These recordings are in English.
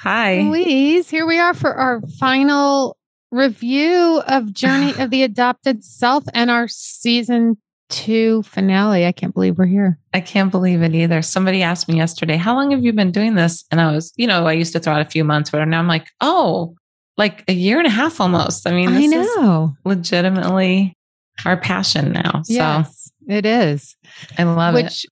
hi. Louise, here we are for our final review of Journey of the Adopted Self and our season two finale. I can't believe we're here. I can't believe it either. Somebody asked me yesterday, How long have you been doing this? And I was, you know, I used to throw out a few months, but now I'm like, Oh, like a year and a half almost. I mean, I know. legitimately our passion now. Yes, so it is. I love Which, it. Which,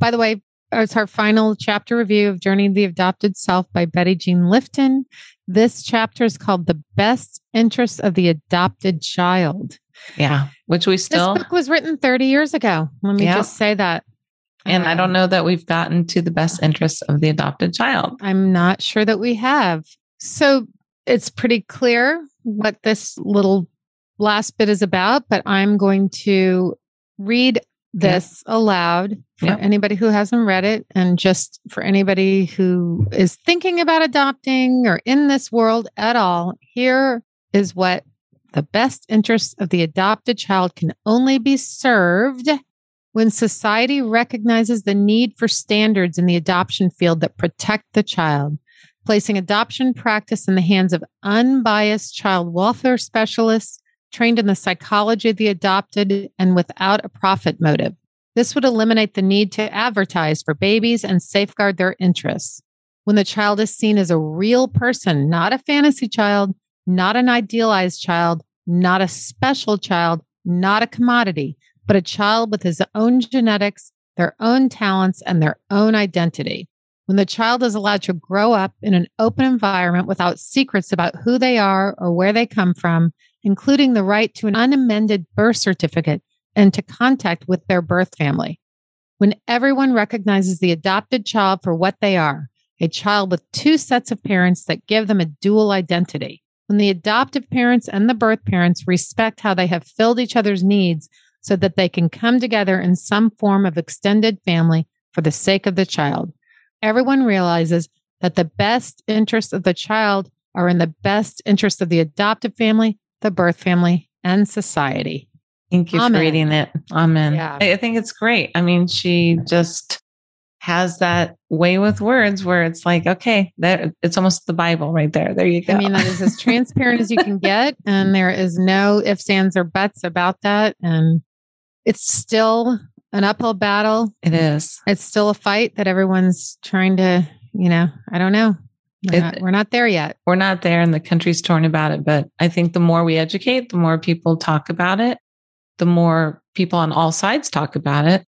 by the way, it's our final chapter review of Journey of the Adopted Self by Betty Jean Lifton. This chapter is called The Best Interests of the Adopted Child. Yeah, which we still. This book was written 30 years ago. Let me just say that. And I don't um, know that we've gotten to the best interests of the adopted child. I'm not sure that we have. So it's pretty clear what this little last bit is about, but I'm going to read this yep. aloud for anybody who hasn't read it and just for anybody who is thinking about adopting or in this world at all. Here is what the best interests of the adopted child can only be served when society recognizes the need for standards in the adoption field that protect the child, placing adoption practice in the hands of unbiased child welfare specialists trained in the psychology of the adopted and without a profit motive. This would eliminate the need to advertise for babies and safeguard their interests. When the child is seen as a real person, not a fantasy child, not an idealized child, not a special child, not a commodity, but a child with his own genetics, their own talents, and their own identity. When the child is allowed to grow up in an open environment without secrets about who they are or where they come from, including the right to an unamended birth certificate and to contact with their birth family. When everyone recognizes the adopted child for what they are, a child with two sets of parents that give them a dual identity. When the adoptive parents and the birth parents respect how they have filled each other's needs so that they can come together in some form of extended family for the sake of the child. Everyone realizes that the best interests of the child are in the best interest of the adoptive family the birth family, and society. Thank you Amen. for reading it. Amen. Yeah. I think it's great. I mean, she just has that way with words where it's like, okay, that it's almost the Bible right there. There you go. I mean, that is as transparent as you can get. And there is no ifs, ands, or buts about that. And it's still an uphill battle. It is. It's still a fight that everyone's trying to, you know, I don't know, we're, it, not, we're not there yet. We're not there, and the country's torn about it. But I think the more we educate, the more people talk about it, the more people on all sides talk about it.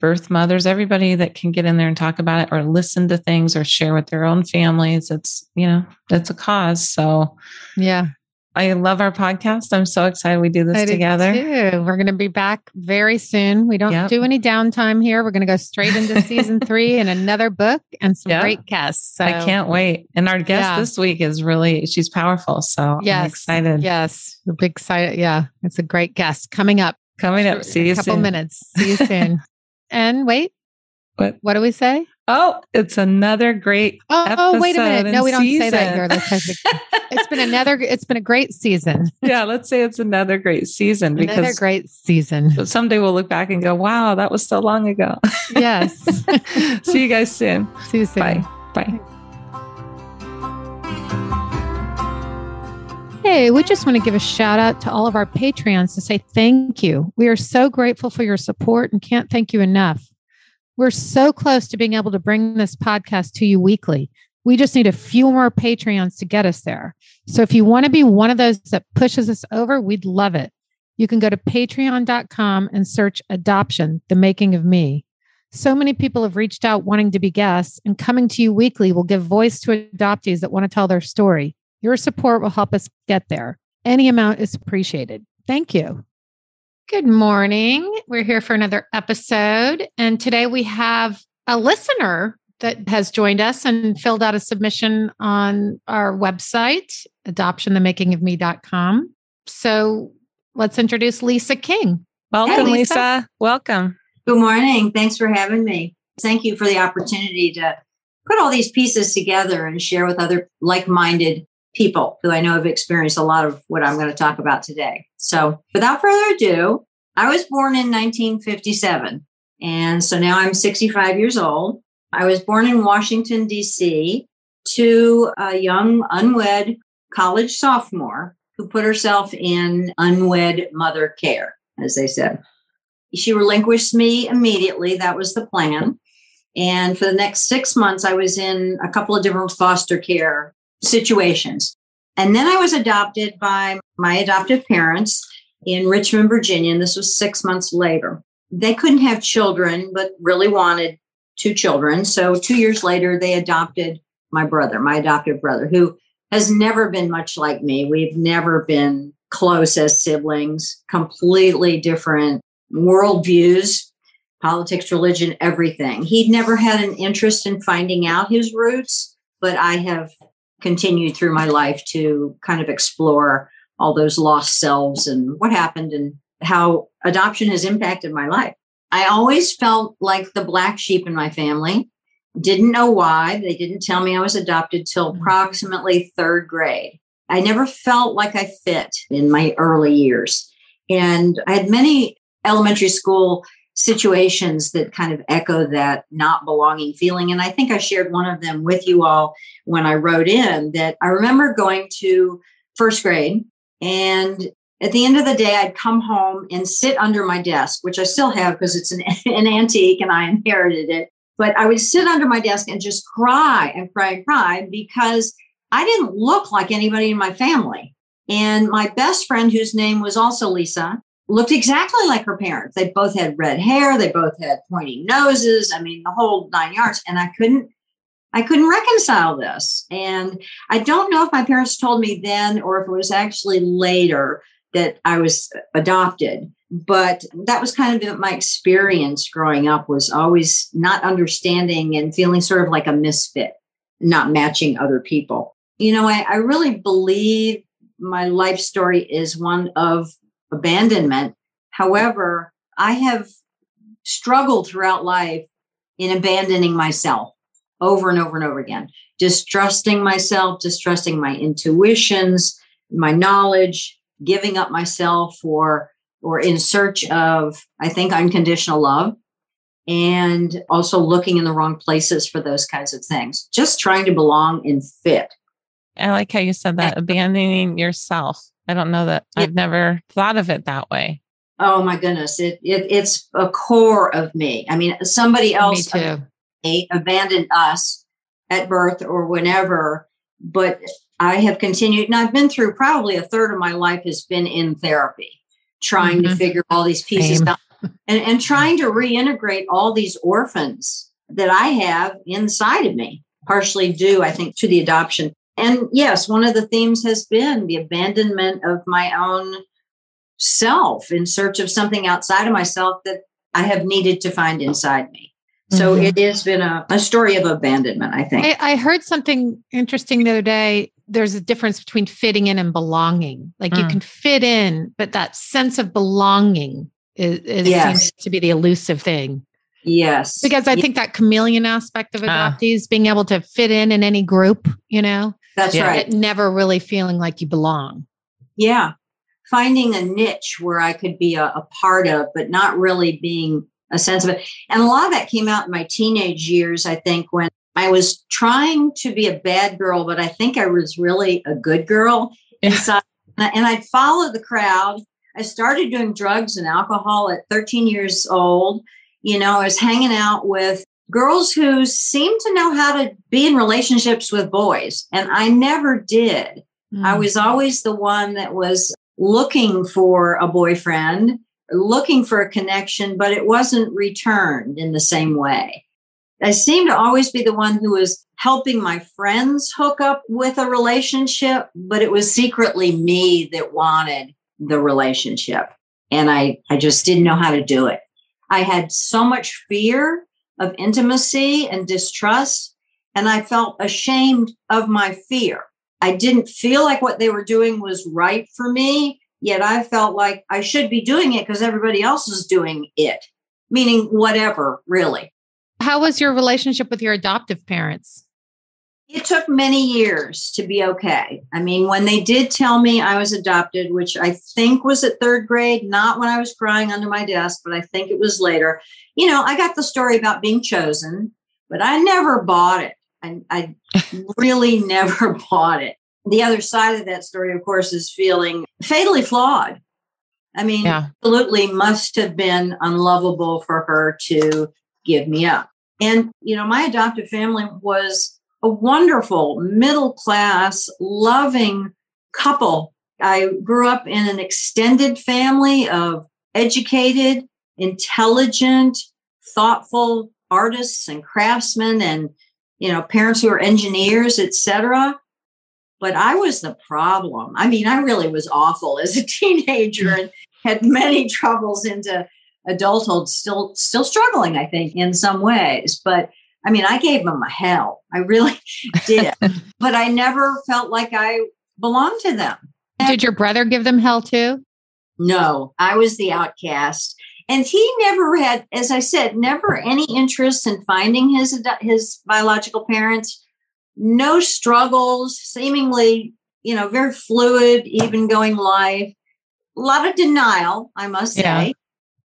Birth mothers, everybody that can get in there and talk about it or listen to things or share with their own families. It's, you know, that's a cause. So, yeah, I love our podcast. I'm so excited we do this I together. Do We're going to be back very soon. We don't yep. do any downtime here. We're going to go straight into season three and another book and some yep. great guests. So, I can't wait. And our guest yeah. this week is really, she's powerful. So yes, I'm excited. Yes. Big excited. Yeah. It's a great guest coming up. Coming up. See you a couple soon. minutes. See you soon. and wait, what? What do we say? Oh, it's another great. Oh, oh wait a minute. No, we don't season. say that here. it's been another. It's been a great season. yeah, let's say it's another great season because another great season. Someday we'll look back and go, "Wow, that was so long ago." yes. See you guys soon. See you soon. Bye. Bye. Hey, we just want to give a shout out to all of our Patreons to say thank you. We are so grateful for your support and can't thank you enough. We're so close to being able to bring this podcast to you weekly. We just need a few more Patreons to get us there. So if you want to be one of those that pushes us over, we'd love it. You can go to patreon.com and search adoption, the making of me. So many people have reached out wanting to be guests, and coming to you weekly will give voice to adoptees that want to tell their story. Your support will help us get there. Any amount is appreciated. Thank you. Good morning. We're here for another episode. And today we have a listener that has joined us and filled out a submission on our website, adoptionthemakingofme.com. So let's introduce Lisa King. Welcome, hey, Lisa. Lisa. Welcome. Good morning. Thanks for having me. Thank you for the opportunity to put all these pieces together and share with other like minded people who I know have experienced a lot of what I'm going to talk about today. So, without further ado, I was born in 1957. And so now I'm 65 years old. I was born in Washington, D.C., to a young unwed college sophomore who put herself in unwed mother care, as they said. She relinquished me immediately. That was the plan. And for the next six months, I was in a couple of different foster care situations. And then I was adopted by my adoptive parents in Richmond, Virginia. And this was six months later. They couldn't have children, but really wanted two children. So two years later, they adopted my brother, my adoptive brother, who has never been much like me. We've never been close as siblings, completely different worldviews, politics, religion, everything. He'd never had an interest in finding out his roots, but I have continued through my life to kind of explore all those lost selves and what happened and how adoption has impacted my life. I always felt like the black sheep in my family. Didn't know why. They didn't tell me I was adopted till mm-hmm. approximately third grade. I never felt like I fit in my early years. And I had many elementary school situations that kind of echo that not belonging feeling. And I think I shared one of them with you all when I wrote in that I remember going to first grade and at the end of the day, I'd come home and sit under my desk, which I still have because it's an, an antique and I inherited it. But I would sit under my desk and just cry and cry and cry because I didn't look like anybody in my family. And my best friend, whose name was also Lisa, looked exactly like her parents. They both had red hair, they both had pointy noses. I mean, the whole nine yards. And I couldn't I couldn't reconcile this. And I don't know if my parents told me then or if it was actually later that I was adopted. But that was kind of my experience growing up was always not understanding and feeling sort of like a misfit, not matching other people. You know, I, I really believe my life story is one of abandonment. However, I have struggled throughout life in abandoning myself over and over and over again, distrusting myself, distrusting my intuitions, my knowledge, giving up myself for or in search of, I think, unconditional love. And also looking in the wrong places for those kinds of things, just trying to belong and fit. I like how you said that abandoning yourself. I don't know that I've never thought of it that way. Oh my goodness. It, it it's a core of me. I mean, somebody else abandoned us at birth or whenever, but I have continued, and I've been through probably a third of my life has been in therapy, trying mm-hmm. to figure all these pieces Same. out and, and trying to reintegrate all these orphans that I have inside of me, partially due, I think, to the adoption. And yes, one of the themes has been the abandonment of my own self in search of something outside of myself that I have needed to find inside me. So mm-hmm. it has been a, a story of abandonment, I think. I, I, heard something interesting the other day. There's a difference between fitting in and belonging. Like mm. you can fit in, but that sense of belonging is, is yes. seems to be the elusive thing. Yes. Because I think that chameleon aspect of adoptees, uh, being able to fit in in any group, you know? That's yeah. right. Never really feeling like you belong. Yeah. Finding a niche where I could be a, a part of, but not really being a sense of it. And a lot of that came out in my teenage years, I think, when I was trying to be a bad girl, but I think I was really a good girl inside. and I'd follow the crowd. I started doing drugs and alcohol at 13 years old. You know, I was hanging out with girls who seemed to know how to be in relationships with boys, and I never did. Mm. I was always the one that was looking for a boyfriend looking for a connection, but it wasn't returned in the same way. I seemed to always be the one who was helping my friends hook up with a relationship, but it was secretly me that wanted the relationship. And I, I just didn't know how to do it. I had so much fear of intimacy and distrust. And I felt ashamed of my fear. I didn't feel like what they were doing was right for me, yet I felt like I should be doing it because everybody else is doing it, meaning whatever, really. How was your relationship with your adoptive parents? It took many years to be okay. I mean, when they did tell me I was adopted, which I think was at third grade, not when I was crying under my desk, but I think it was later, you know, I got the story about being chosen, but I never bought it. I, I really never bought it. The other side of that story, of course, is feeling fatally flawed. I mean, yeah. absolutely must have been unlovable for her to give me up. And, you know, my adoptive family was a wonderful middle class, loving couple. I grew up in an extended family of educated, intelligent, thoughtful artists and craftsmen and you know parents who are engineers etc but i was the problem. I mean i really was awful as a teenager and had many troubles into adulthood still still struggling i think in some ways. But I mean, I gave them a hell. I really did. but I never felt like I belonged to them. Did your brother give them hell too? No, I was the outcast. And he never had, as I said, never any interest in finding his his biological parents. No struggles, seemingly, you know, very fluid, even going life. A lot of denial, I must say.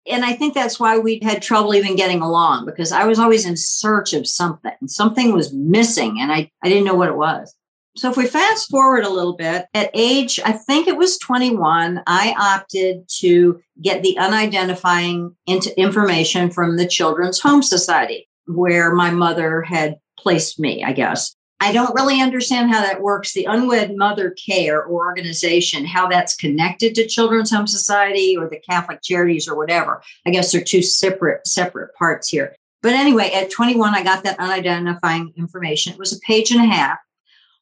And I think that's why we had trouble even getting along because I was always in search of something. Something was missing and I, I didn't know what it was. So if we fast forward a little bit, at age, I think it was 21, I opted to get the unidentifying information from the Children's Home Society, where my mother had placed me, I guess. I don't really understand how that works. The Unwed Mother Care or organization, how that's connected to Children's Home Society or the Catholic Charities or whatever. I guess they're two separate separate parts here. But anyway, at 21, I got that unidentifying information. It was a page and a half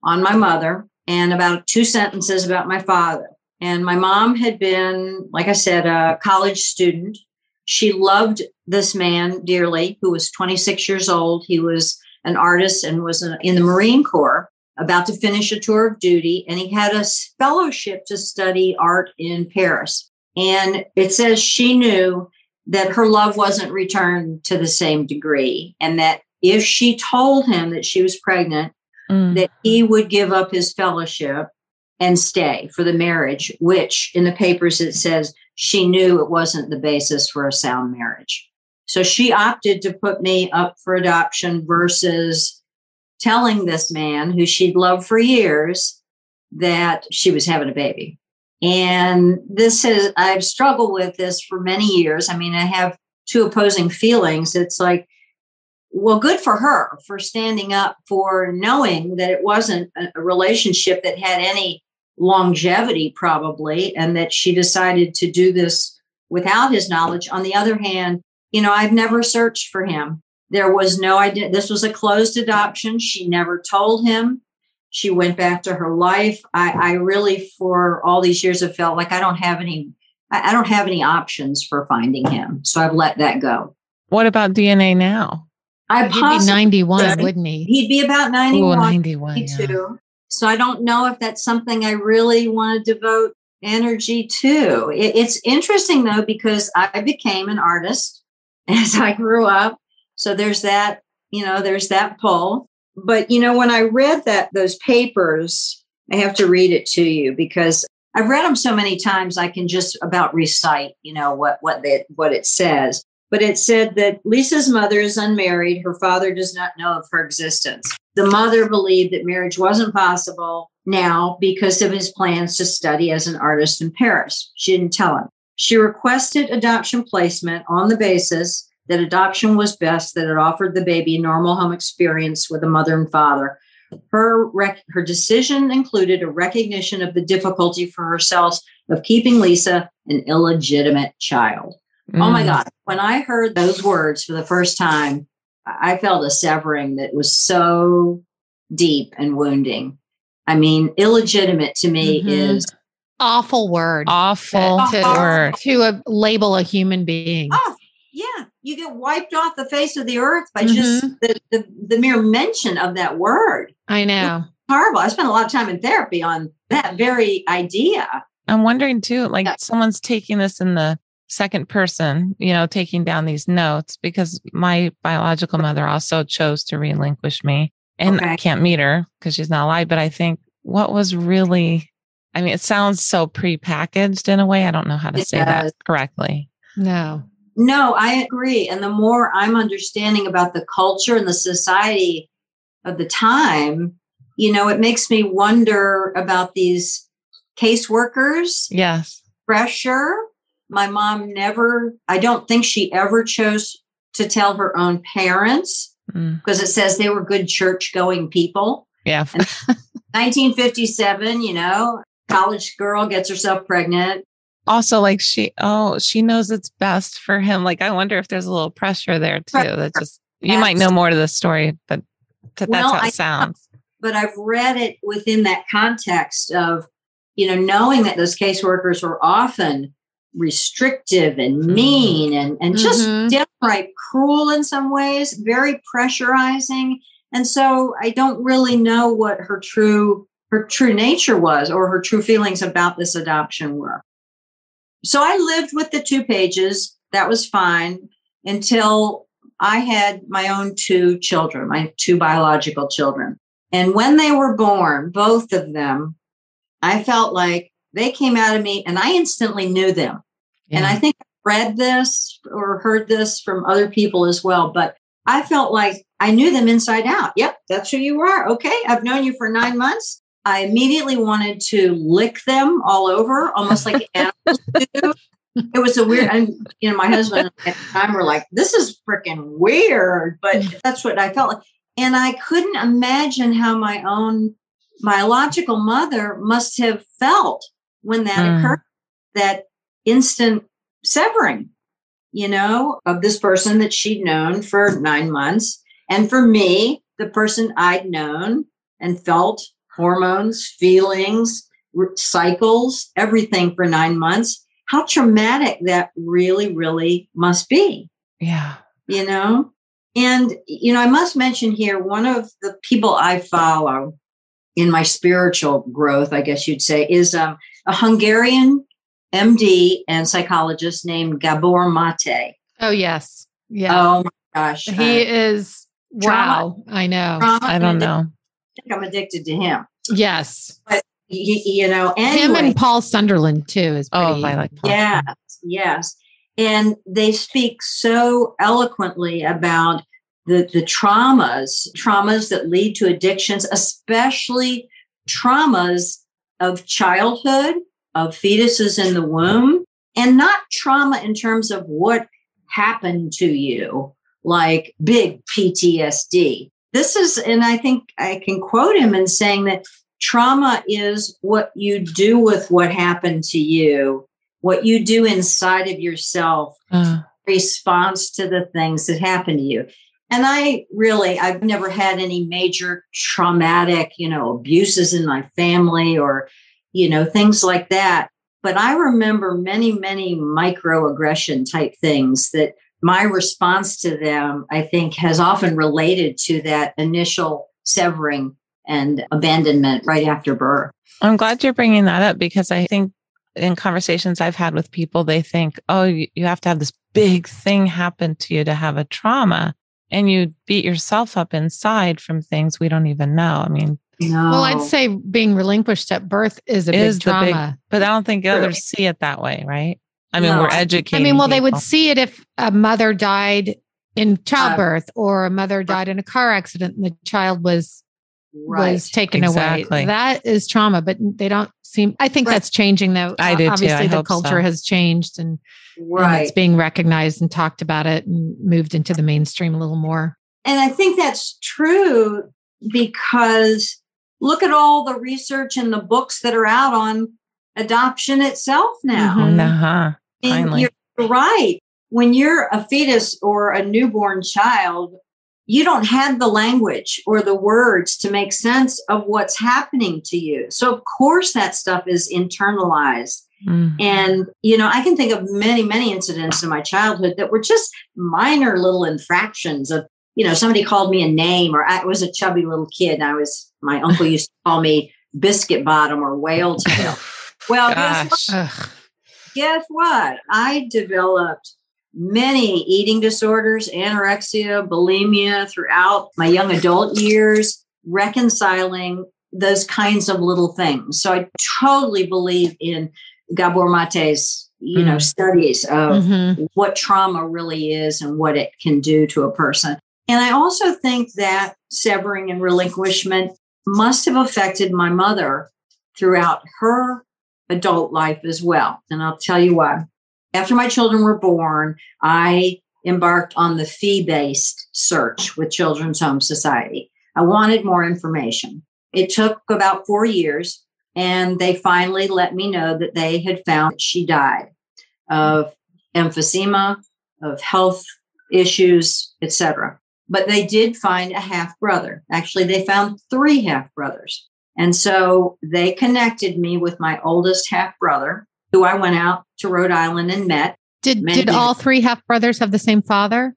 on my mother and about two sentences about my father. And my mom had been, like I said, a college student. She loved this man dearly, who was 26 years old. He was an artist and was in the Marine Corps, about to finish a tour of duty, and he had a fellowship to study art in Paris. And it says she knew that her love wasn't returned to the same degree, and that if she told him that she was pregnant, mm. that he would give up his fellowship and stay for the marriage, which in the papers it says she knew it wasn't the basis for a sound marriage. So she opted to put me up for adoption versus telling this man who she'd loved for years that she was having a baby. And this is, I've struggled with this for many years. I mean, I have two opposing feelings. It's like, well, good for her for standing up for knowing that it wasn't a relationship that had any longevity, probably, and that she decided to do this without his knowledge. On the other hand, you know, I've never searched for him. There was no idea. This was a closed adoption. She never told him. She went back to her life. I, I really, for all these years, have felt like I don't have any. I, I don't have any options for finding him. So I've let that go. What about DNA now? I He'd be 91, wouldn't he? He'd be about 91. Ooh, 91 92. Yeah. So I don't know if that's something I really want to devote energy to. It, it's interesting though, because I became an artist as I grew up. So there's that, you know, there's that pull. But you know, when I read that those papers, I have to read it to you because I've read them so many times I can just about recite, you know, what what it what it says. But it said that Lisa's mother is unmarried. Her father does not know of her existence. The mother believed that marriage wasn't possible now because of his plans to study as an artist in Paris. She didn't tell him. She requested adoption placement on the basis that adoption was best, that it offered the baby a normal home experience with a mother and father. Her, rec- her decision included a recognition of the difficulty for herself of keeping Lisa an illegitimate child. Mm. Oh my mm. God. When I heard those words for the first time, I felt a severing that was so deep and wounding. I mean, illegitimate to me mm-hmm. is awful word. Awful to, word. To a, label a human being. Oh, yeah. you get wiped off the face of the earth by mm-hmm. just the, the, the mere mention of that word. I know. horrible. I spent a lot of time in therapy on that very idea. I'm wondering too, like yeah. someone's taking this in the second person, you know, taking down these notes because my biological mother also chose to relinquish me and okay. I can't meet her because she's not alive. But I think what was really, I mean, it sounds so prepackaged in a way. I don't know how to it say does. that correctly. No. No, I agree. And the more I'm understanding about the culture and the society of the time, you know, it makes me wonder about these caseworkers. Yes. Pressure. My mom never, I don't think she ever chose to tell her own parents because mm. it says they were good church going people. Yeah. 1957, you know, college girl gets herself pregnant. Also like she oh she knows it's best for him. Like i wonder if there's a little pressure there too. That just you might know more to the story but that's well, how it sounds. but i've read it within that context of you know knowing that those caseworkers were often restrictive and mm-hmm. mean and, and just mm-hmm. downright cruel in some ways very pressurizing. And so i don't really know what her true her true nature was or her true feelings about this adoption were so I lived with the two pages. That was fine until I had my own two children, my two biological children. And when they were born, both of them, I felt like they came out of me and I instantly knew them. Yeah. And I think I read this or heard this from other people as well, but I felt like I knew them inside out. Yep, that's who you are. Okay, I've known you for nine months. I immediately wanted to lick them all over, almost like animals do. It was a weird, and you know, my husband at the time were like, "This is freaking weird," but that's what I felt like, and I couldn't imagine how my own biological mother must have felt when that mm. occurred. That instant severing, you know, of this person that she'd known for nine months, and for me, the person I'd known and felt hormones, feelings, cycles, everything for nine months. How traumatic that really, really must be. Yeah. You know? And, you know, I must mention here one of the people I follow in my spiritual growth, I guess you'd say, is um, a Hungarian MD and psychologist named Gabor Mate. Oh, yes. Yeah. Oh, my gosh. He uh, is, wow. I know. I don't know think I'm addicted to him. Yes. But you know, anyway, him and Paul Sunderland too is oh, pretty, oh, I like Paul. Yes, yes, and they speak so eloquently about the the traumas, traumas that lead to addictions, especially traumas of childhood, of fetuses in the womb, and not trauma in terms of what happened to you, like big PTSD, this is, and I think I can quote him in saying that trauma is what you do with what happened to you, what you do inside of yourself, uh. response to the things that happen to you. And I really, I've never had any major traumatic, you know, abuses in my family or, you know, things like that. But I remember many, many microaggression type things that my response to them, I think, has often related to that initial severing and abandonment right after birth. I'm glad you're bringing that up because I think in conversations I've had with people, they think, oh, you have to have this big thing happen to you to have a trauma. And you beat yourself up inside from things we don't even know. I mean, no. Well, I'd say being relinquished at birth is a is big trauma. Big, but I don't think others see it that way, right? I mean, no. we're educating. I mean, well, people. they would see it if a mother died in childbirth uh, or a mother died in a car accident and the child was right. was taken exactly. away. That is trauma, but they don't seem. I think right. that's changing though. I do Obviously, the culture so. has changed and, right. and it's being recognized and talked about it and moved into the mainstream a little more. And I think that's true because look at all the research and the books that are out on adoption itself now. Mm-hmm. Uh-huh. Finally. You're right. When you're a fetus or a newborn child, you don't have the language or the words to make sense of what's happening to you. So, of course, that stuff is internalized Mm-hmm. And, you know, I can think of many, many incidents in my childhood that were just minor little infractions of, you know, somebody called me a name or I was a chubby little kid and I was, my uncle used to call me biscuit bottom or whale tail. well, guess what? I developed many eating disorders, anorexia, bulimia throughout my young adult years, reconciling those kinds of little things. So I totally believe in Gabor Mate's, you mm. know, studies of mm-hmm. what trauma really is and what it can do to a person. And I also think that severing and relinquishment must have affected my mother throughout her adult life as well. And I'll tell you why. After my children were born, I embarked on the fee based search with Children's Home Society. I wanted more information. It took about four years, and they finally let me know that they had found that she died of emphysema, of health issues, etc. But they did find a half brother. Actually, they found three half brothers. And so they connected me with my oldest half brother, who I went out to Rhode Island and met. Did did all three half brothers have the same father?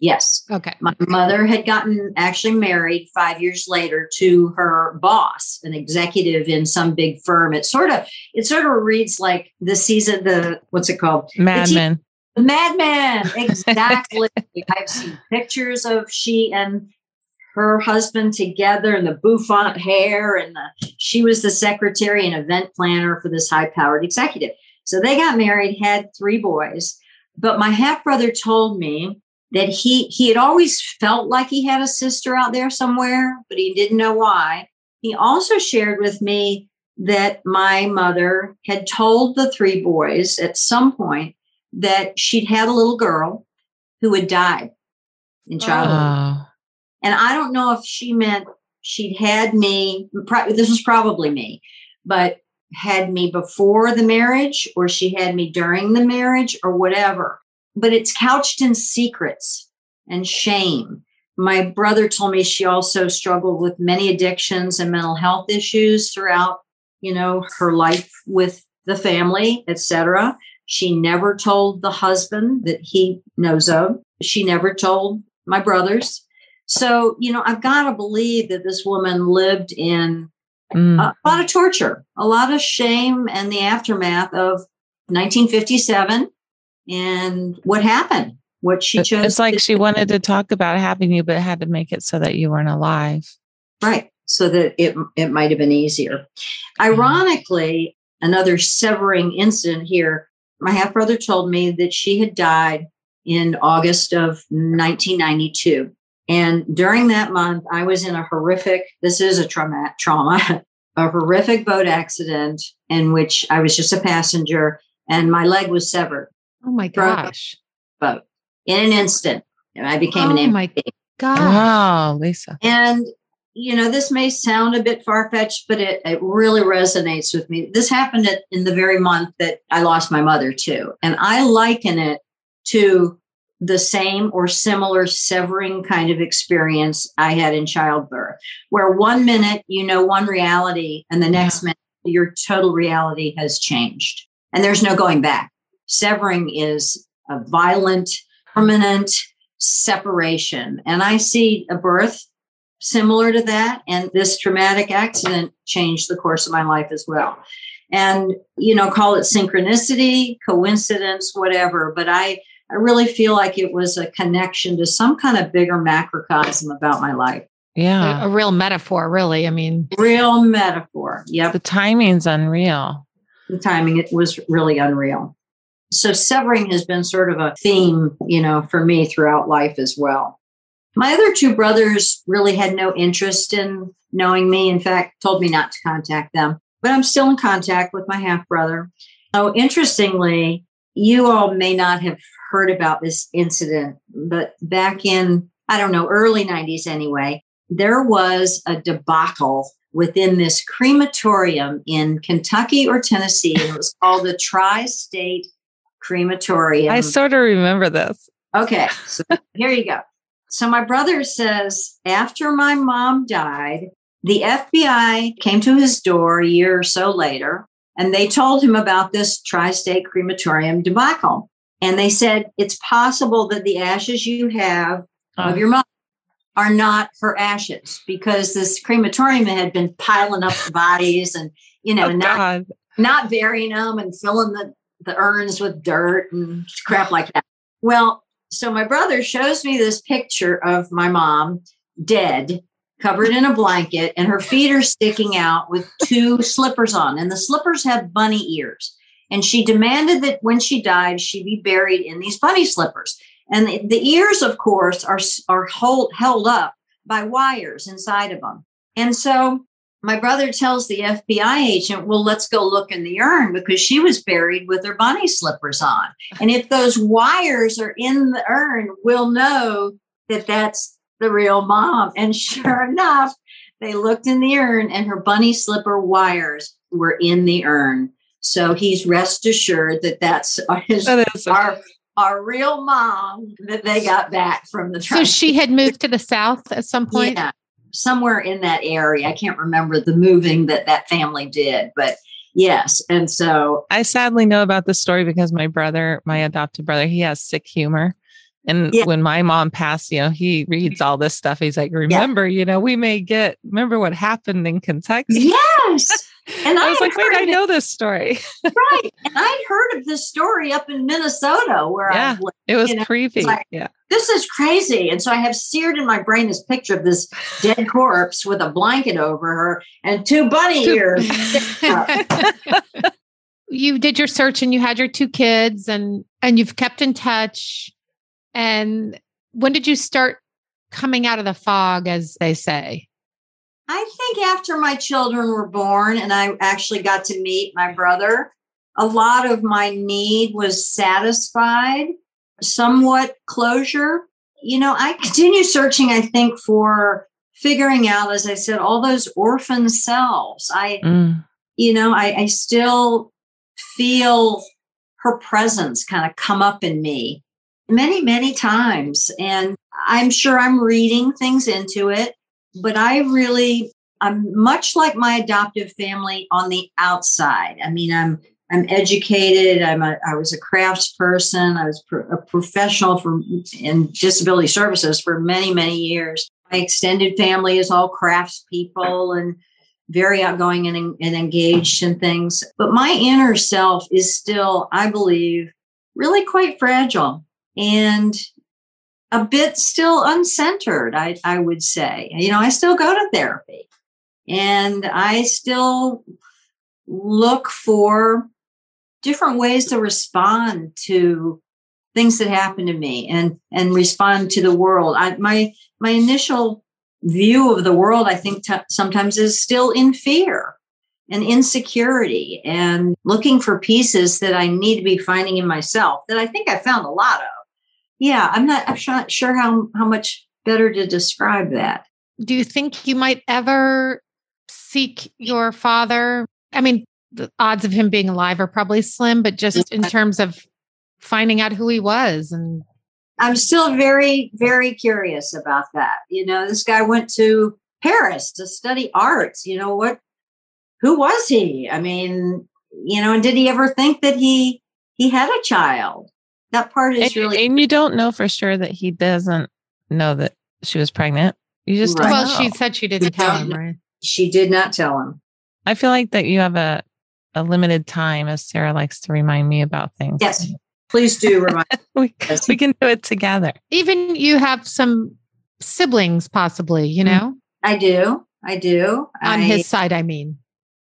Yes. Okay. My mother had gotten actually married five years later to her boss, an executive in some big firm. It sort of it sort of reads like the season, the what's it called? Mad Men. Mad Men. Exactly. I've seen pictures of she and her husband together and the bouffant hair and the, she was the secretary and event planner for this high powered executive so they got married had three boys but my half brother told me that he he had always felt like he had a sister out there somewhere but he didn't know why he also shared with me that my mother had told the three boys at some point that she'd had a little girl who had died in childhood. Oh. And I don't know if she meant she'd had me, this was probably me, but had me before the marriage or she had me during the marriage or whatever. But it's couched in secrets and shame. My brother told me she also struggled with many addictions and mental health issues throughout, you know, her life with the family, etc. She never told the husband that he knows of. She never told my brothers. So, you know, I've got to believe that this woman lived in mm. a lot of torture, a lot of shame, and the aftermath of 1957 and what happened, what she chose. It's like she wanted to talk about having you, but had to make it so that you weren't alive. Right. So that it, it might have been easier. Ironically, another severing incident here. My half brother told me that she had died in August of 1992. And during that month, I was in a horrific, this is a trauma, trauma, a horrific boat accident in which I was just a passenger and my leg was severed. Oh my gosh. Boat in an instant. And I became oh an Oh my God. Wow, Lisa. And, you know, this may sound a bit far fetched, but it, it really resonates with me. This happened at, in the very month that I lost my mother, too. And I liken it to the same or similar severing kind of experience I had in childbirth, where one minute you know one reality and the next minute your total reality has changed and there's no going back. Severing is a violent, permanent separation. And I see a birth similar to that. And this traumatic accident changed the course of my life as well. And, you know, call it synchronicity, coincidence, whatever. But I, I really feel like it was a connection to some kind of bigger macrocosm about my life. Yeah. A, a real metaphor, really. I mean, real metaphor. Yep. The timing's unreal. The timing it was really unreal. So severing has been sort of a theme, you know, for me throughout life as well. My other two brothers really had no interest in knowing me. In fact, told me not to contact them. But I'm still in contact with my half brother. Oh, interestingly, you all may not have heard about this incident, but back in, I don't know, early 90s anyway, there was a debacle within this crematorium in Kentucky or Tennessee. And it was called the Tri State Crematorium. I sort of remember this. Okay. So here you go. So my brother says after my mom died, the FBI came to his door a year or so later And they told him about this tri state crematorium debacle. And they said, it's possible that the ashes you have of uh. your mom are not her ashes because this crematorium had been piling up the bodies and, you know, Oh, not, God. not burying them and filling the, the urns with dirt and crap like that. Well, so my brother shows me this picture of my mom dead, covered in a blanket, and her feet are sticking out with two slippers on. And the slippers have bunny ears. And she demanded that when she died, she be buried in these bunny slippers. And the, the ears, of course, are, are hold, held up by wires inside of them. And so my brother tells the FBI agent, well, let's go look in the urn because she was buried with her bunny slippers on. And if those wires are in the urn, we'll know that that's the real mom. And sure enough, they looked in the urn and her bunny slipper wires were in the urn. So he's rest assured that that's his, That is our, our real mom that they got back from the So she had moved to the south at some point. yeah, somewhere in that area. I can't remember the moving that that family did, but yes. And so, I sadly know about this story because my brother, my adopted brother, he has sick humor. And Yeah. when my mom passed, you know, he reads all this stuff. He's like, remember, you know, we may get, remember what happened in Kentucky? yes. And I, I was like, wait, I of it- know this story. right. And I'd heard of this story up in Minnesota where Yeah. Lived. It was You know, creepy. like- yeah. This is crazy. And so I have seared in my brain this picture of this dead corpse with a blanket over her and two bunny Two- ears. you did your search and you had your two kids and and you've kept in touch. And when did you start coming out of the fog, as they say? I think after my children were born and I actually got to meet my brother, a lot of my need was satisfied, somewhat closure. You know, I continue searching, I think, for figuring out, as I said, all those orphan selves. I, Mm. you know, I, I still feel her presence kind of come up in me many, many times. And I'm sure I'm reading things into it, but I really, I'm much like my adoptive family on the outside. I mean, I'm, I'm educated. I'm a, I was a crafts person. I was pro- a professional for in disability services for many, many years. My extended family is all crafts people and very outgoing and, and engaged in things. But my inner self is still, I believe, really quite fragile and a bit still uncentered, I, I would say. You know, I still go to therapy and I still look for different ways to respond to things that happen to me and and respond to the world. I, my my initial view of the world, I think, t- sometimes is still in fear and insecurity and looking for pieces that I need to be finding in myself that I think I found a lot of. Yeah, I'm not, I'm not sure how, how much better to describe that. Do you think you might ever seek your father? I mean, the odds of him being alive are probably slim, but just in terms of finding out who he was and I'm still very, very curious about that. You know, this guy went to Paris to study arts. You know, what, who was he? I mean, you know, and did he ever think that he, he had a child? That part is And, really, and you don't know for sure that he doesn't know that she was pregnant. You just Right. don't well, know. she said she didn't tell him, right? she did not tell him. I feel like that you have a a limited time, as Sarah likes to remind me about things. Yes. Please do remind we, Yes. we can do it together. Even you have some siblings, possibly, you mm. know, I do. I do. on I- his side, I mean.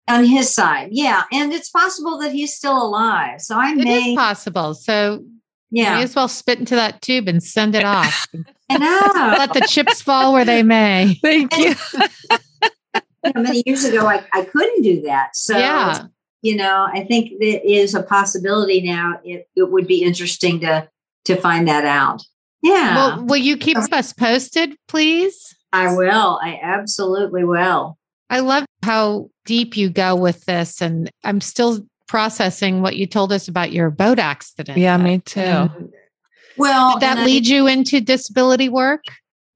on his side. Yeah. And it's possible that he's still alive. So I It may, is possible. So you yeah, may as well spit into that tube and send it off. I know. Let the chips fall where they may. Thank you. You know, many years ago, I, I couldn't do that. So, yeah. you know, I think that is a possibility now. It, it would be interesting to, to find that out. Yeah, Well, will you keep us posted, please? I will. I absolutely will. I love how deep you go with this. And I'm still processing what you told us about your boat accident. Yeah, me too. And Well, Did that and I- lead you into disability work?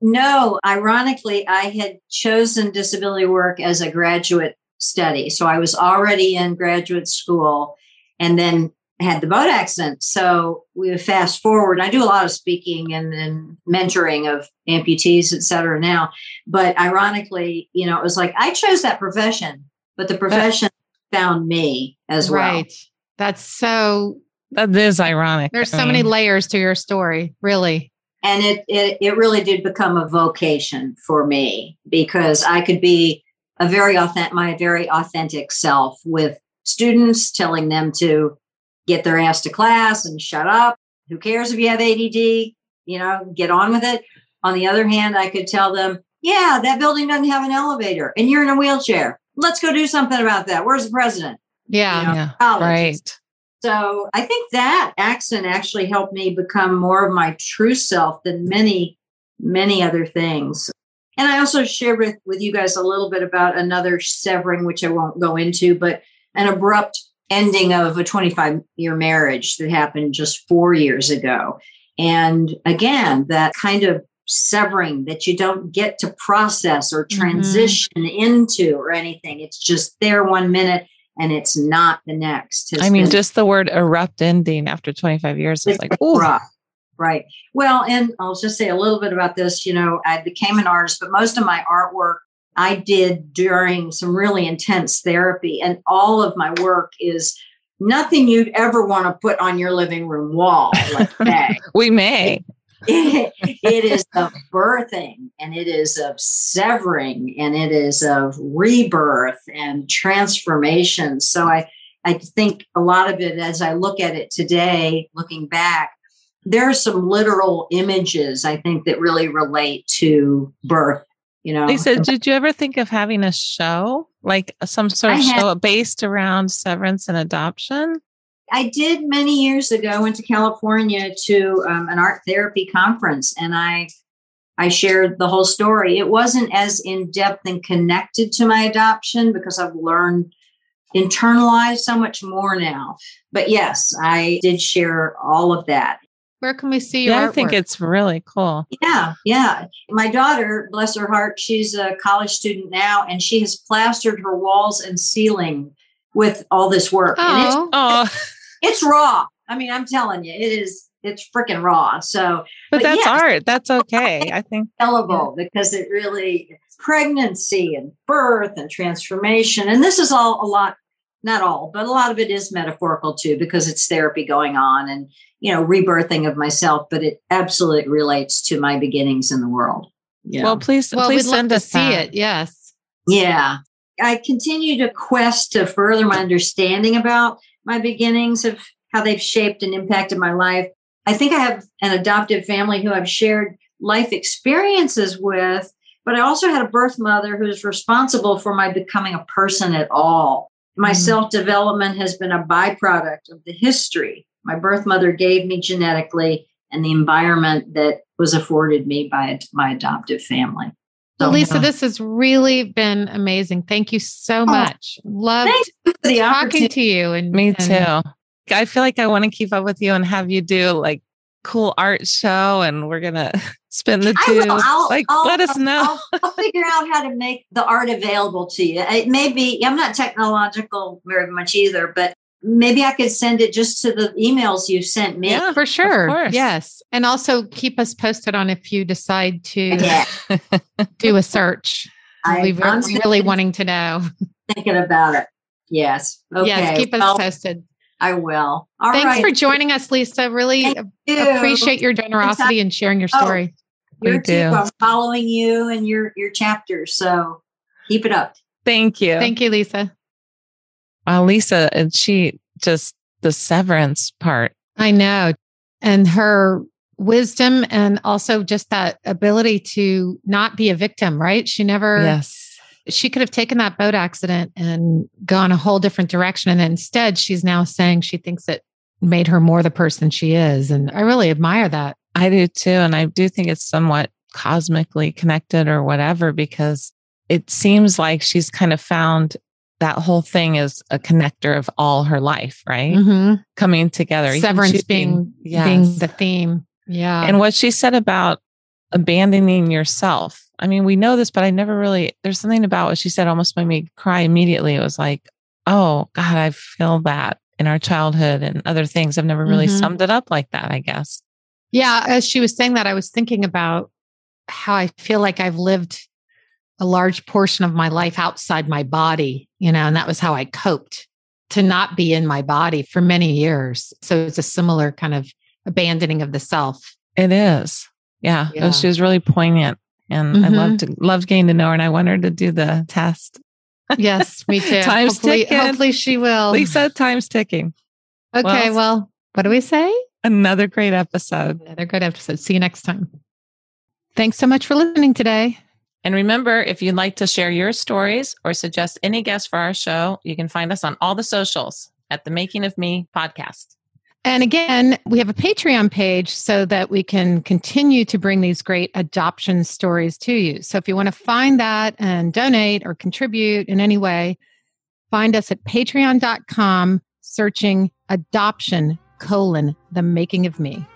No, ironically, I had chosen disability work as a graduate study. So I was already in graduate school and then had the boat accident. So we fast forward. I do a lot of speaking and, and mentoring of amputees, et cetera, now. But ironically, you know, it was like I chose that profession, but the profession found me as well. Right. That's so that is ironic. There's I so mean, many layers to your story, really. And it, it it really did become a vocation for me because I could be a very authentic my very authentic self with students telling them to get their ass to class and shut up. Who cares if you have ADD? You know, get on with it. On the other hand, I could tell them, yeah, that building doesn't have an elevator and you're in a wheelchair. Let's go do something about that. Where's the president? Yeah. You know, yeah right. So I think that accident actually helped me become more of my true self than many, many other things. And I also shared with, with you guys a little bit about another severing, which I won't go into, but an abrupt ending of a 25 year marriage that happened just four years ago. And again, that kind of severing that you don't get to process or mm-hmm. transition mm-hmm. into or anything. It's just there one minute and it's not the next. I mean, been, just the word erupt ending after 25 years is like, ooh. Rough. Right. Well, and I'll just say a little bit about this. You know, I became an artist, but most of my artwork I did during some really intense therapy. And all of my work is nothing you'd ever want to put on your living room wall. Like we may. It, it is of birthing and it is of severing and it is of rebirth and transformation. So I, I think a lot of it, as I look at it today, looking back, there are some literal images I think that really relate to birth you know? Lisa did you ever think of having a show? Like some sort of had, show based around severance and adoption i did many years ago went to california to um, an art therapy conference and i i shared the whole story it wasn't as in-depth and connected to my adoption because i've learned internalized so much more now but yes i did share all of that where can we see your yeah, I think it's really cool. Yeah, yeah. My daughter, bless her heart, she's a college student now, and she has plastered her walls and ceiling with all this work. Oh. And it's, raw. I mean, I'm telling you, it is it's freaking raw. So But, but that's yes, art. That's okay. I think sellable because it really pregnancy and birth and transformation. And this is all a lot not all, but a lot of it is metaphorical too, because it's therapy going on and, you know, rebirthing of myself, but it absolutely relates to my beginnings in the world. Yeah. Well, please, well, please send love to see that. it. Yes. Yeah. I continue to quest to further my understanding about my beginnings of how they've shaped and impacted my life. I think I have an adoptive family who I've shared life experiences with, but I also had a birth mother who's responsible for my becoming a person at all. My mm-hmm. self development has been a byproduct of the history my birth mother gave me genetically and the environment that was afforded me by my adoptive family. So, well, Lisa, this has really been amazing. Thank you so oh, much. Loved talking to you. And me and, too. I feel like I want to keep up with you and have you do like cool art show, and we're gonna spin the 2 I'll, like, I'll, let us know. I'll, I'll, figure out how to make the art available to you. It may be, I'm not technological very much either, but maybe I could send it just to the emails you sent me. Yeah, for sure. Yes. And also keep us posted on if you decide to yeah. do a search. we are really wanting to know. Thinking about it. Yes. Okay. Yes, keep us well, posted. I will. All Thanks right. for joining us, Lisa. Really appreciate your generosity and sharing your oh, story. Oh, you too. I'm following you and your your chapters. So keep it up. Thank you. Thank you, Lisa. Wow, Lisa, and she just the severance part. I know. And her wisdom and also just that ability to not be a victim, right? She never Yes. She could have taken that boat accident and gone a whole different direction. And instead, she's now saying she thinks it made her more the person she is. And I really admire that. I do too. And I do think it's somewhat cosmically connected or whatever, because it seems like she's kind of found that whole thing is a connector of all her life, right? Mm-hmm. Coming together. Severance being, yes. being the theme. Yeah. And what she said about abandoning yourself I mean, we know this, but I never really, there's something about what she said almost made me cry immediately. It was like, oh, God, I feel that in our childhood and other things. I've never really Mhm. summed it up like that, I guess. Yeah, as she was saying that, I was thinking about how I feel like I've lived a large portion of my life outside my body, you know, and that was how I coped to not be in my body for many years. So it's a similar kind of abandoning of the self. It is. Yeah. Yeah. she was really poignant. And I Mhm. loved to, loved getting to know her. And I want her to do the test. Yes, me too. Time's hopefully, ticking. hopefully she will. Lisa, time's ticking. Okay, well- well, what do we say? Another great episode. Another great episode. See you next time. Thanks so much for listening today. And remember, if you'd like to share your stories or suggest any guests for our show, you can find us on all the socials at the Making of Me podcast. And again, we have a Patreon page so that we can continue to bring these great adoption stories to you. So if you want to find that and donate or contribute in any way, find us at patreon.com searching adoption colon the making of me.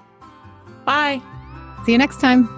Bye. See you next time.